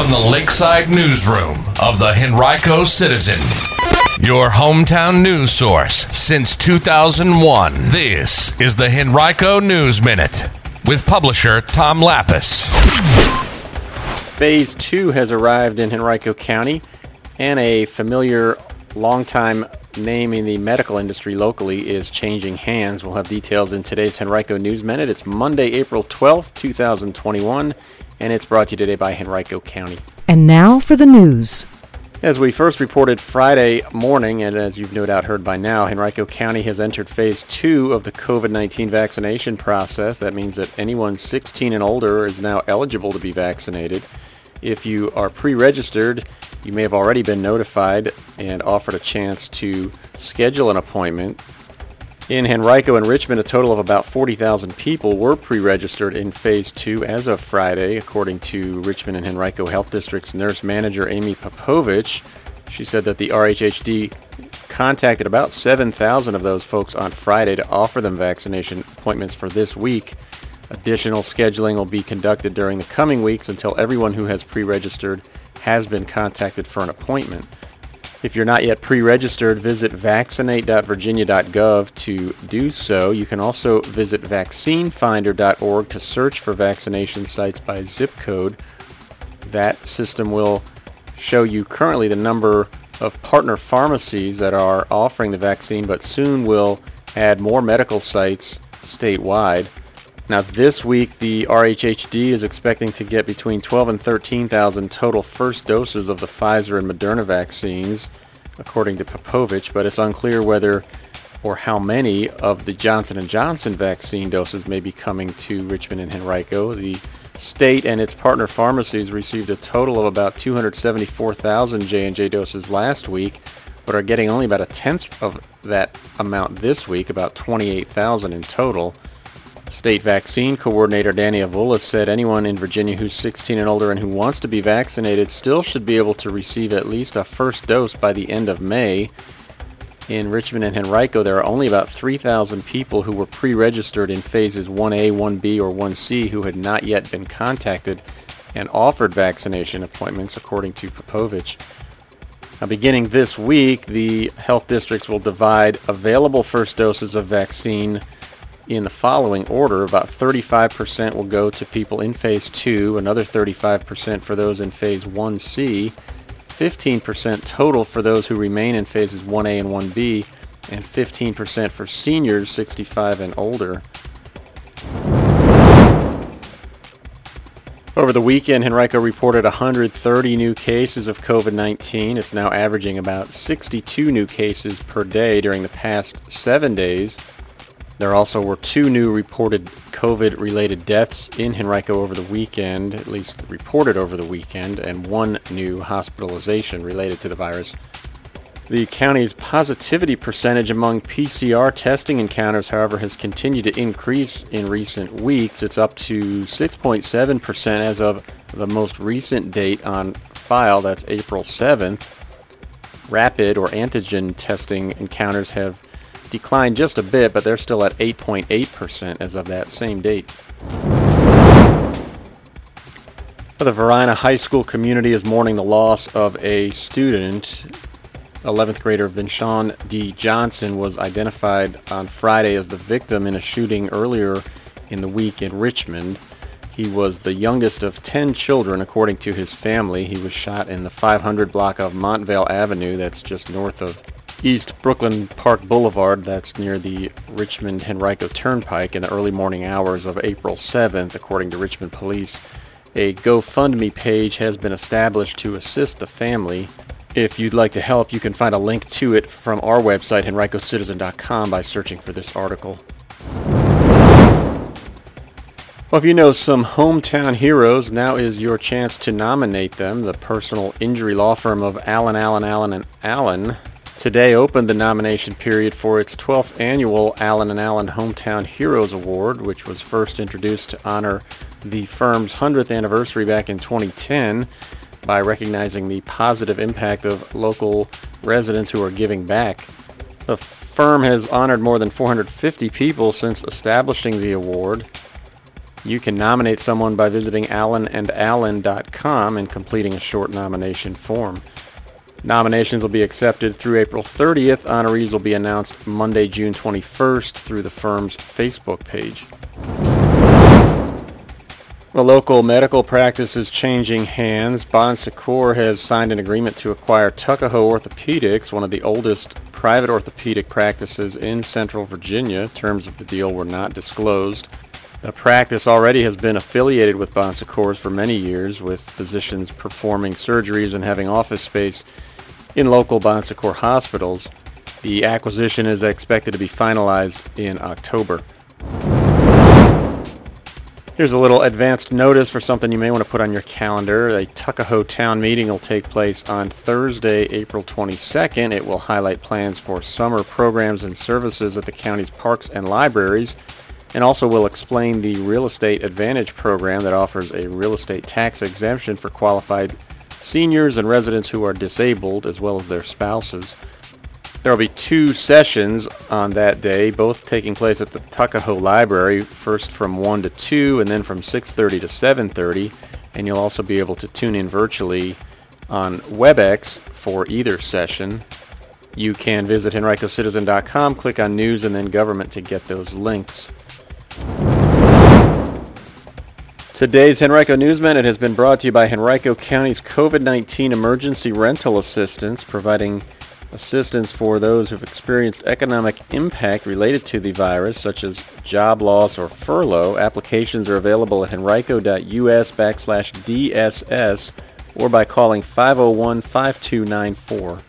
from the Lakeside Newsroom of the Henrico Citizen, your hometown news source since 2001. This is the Henrico News Minute with publisher Tom Lappas. Phase two has arrived in Henrico County, and a familiar longtime name in the medical industry locally is changing hands. We'll have details in today's Henrico News Minute. It's Monday, April 12th, 2021, and it's brought to you today by Henrico County. And now for the news. As we first reported Friday morning, and as you've no doubt heard by now, Henrico County has entered phase two of the COVID-19 vaccination process. That means that anyone 16 and older is now eligible to be vaccinated. If you are pre-registered, you may have already been notified and offered a chance to schedule an appointment. In Henrico and Richmond, a total of about 40,000 people were pre-registered in Phase 2 as of Friday, according to Richmond and Henrico Health District's nurse manager Amy Popovich. She said that the RHHD contacted about 7,000 of those folks on Friday to offer them vaccination appointments for this week. Additional scheduling will be conducted during the coming weeks until everyone who has pre-registered has been contacted for an appointment. If you're not yet pre-registered, visit vaccinate.virginia.gov to do so. You can also visit vaccinefinder.org to search for vaccination sites by zip code. That system will show you currently the number of partner pharmacies that are offering the vaccine, but soon will add more medical sites statewide. Now, this week, the RHHD is expecting to get between 12 and 13,000 total first doses of the Pfizer and Moderna vaccines, according to Popovich, but it's unclear whether or how many of the Johnson & Johnson vaccine doses may be coming to Richmond and Henrico. The state and its partner pharmacies received a total of about 274,000 J&J doses last week, but are getting only about a tenth of that amount this week, about 28,000 in total. State Vaccine Coordinator Danny Avula said anyone in Virginia who's 16 and older and who wants to be vaccinated still should be able to receive at least a first dose by the end of May. In Richmond and Henrico, there are only about 3,000 people who were pre-registered in phases 1A, 1B, or 1C who had not yet been contacted and offered vaccination appointments, according to Popovich. Now, beginning this week, the health districts will divide available first doses of vaccine in the following order. About 35% will go to people in Phase 2, another 35% for those in Phase 1C, 15% total for those who remain in Phases 1A and 1B, and 15% for seniors 65 and older. Over the weekend, Henrico reported 130 new cases of COVID-19. It's now averaging about 62 new cases per day during the past seven days. There also were two new reported COVID-related deaths in Henrico over the weekend, at least reported over the weekend, and one new hospitalization related to the virus. The county's positivity percentage among PCR testing encounters, however, has continued to increase in recent weeks. It's up to 6.7% as of the most recent date on file, that's April 7th. Rapid or antigen testing encounters have declined just a bit, but they're still at 8.8% as of that same date. The Varina High School community is mourning the loss of a student. 11th grader Vinshawn D. Johnson was identified on Friday as the victim in a shooting earlier in the week in Richmond. He was the youngest of 10 children, according to his family. He was shot in the 500 block of Montvale Avenue, that's just north of East Brooklyn Park Boulevard, that's near the Richmond Henrico Turnpike, in the early morning hours of April 7th, according to Richmond Police. A GoFundMe page has been established to assist the family. If you'd like to help, you can find a link to it from our website, henricocitizen.com, by searching for this article. Well, if you know some hometown heroes, now is your chance to nominate them. The personal injury law firm of Allen, Allen, Allen, and Allen today opened the nomination period for its 12th annual Allen & Allen Hometown Heroes Award, which was first introduced to honor the firm's 100th anniversary back in 2010 by recognizing the positive impact of local residents who are giving back. The firm has honored more than 450 people since establishing the award. You can nominate someone by visiting allenandallen.com and completing a short nomination form. Nominations will be accepted through April 30th. Honorees will be announced Monday, June 21st through the firm's Facebook page. The local medical practice is changing hands. Bon Secours has signed an agreement to acquire Tuckahoe Orthopedics, one of the oldest private orthopedic practices in Central Virginia. Terms of the deal were not disclosed. The practice already has been affiliated with Bon Secours for many years, with physicians performing surgeries and having office space in local Bon Secours hospitals. The acquisition is expected to be finalized in October. Here's a little advanced notice for something you may want to put on your calendar. A Tuckahoe Town meeting will take place on Thursday, April 22nd. It will highlight plans for summer programs and services at the county's parks and libraries and also will explain the Real Estate Advantage program that offers a real estate tax exemption for qualified seniors and residents who are disabled as well as their spouses. There will be two sessions on that day, both taking place at the Tuckahoe Library, first from 1 to 2 and then from 6.30 to 7.30. And you'll also be able to tune in virtually on WebEx for either session. You can visit henricocitizen.com, click on News and then Government to get those links. Today's Henrico News Minute has been brought to you by Henrico County's COVID-19 Emergency Rental Assistance, providing assistance for those who've experienced economic impact related to the virus, such as job loss or furlough. Applications are available at henrico.us backslash DSS or by calling 501-5294.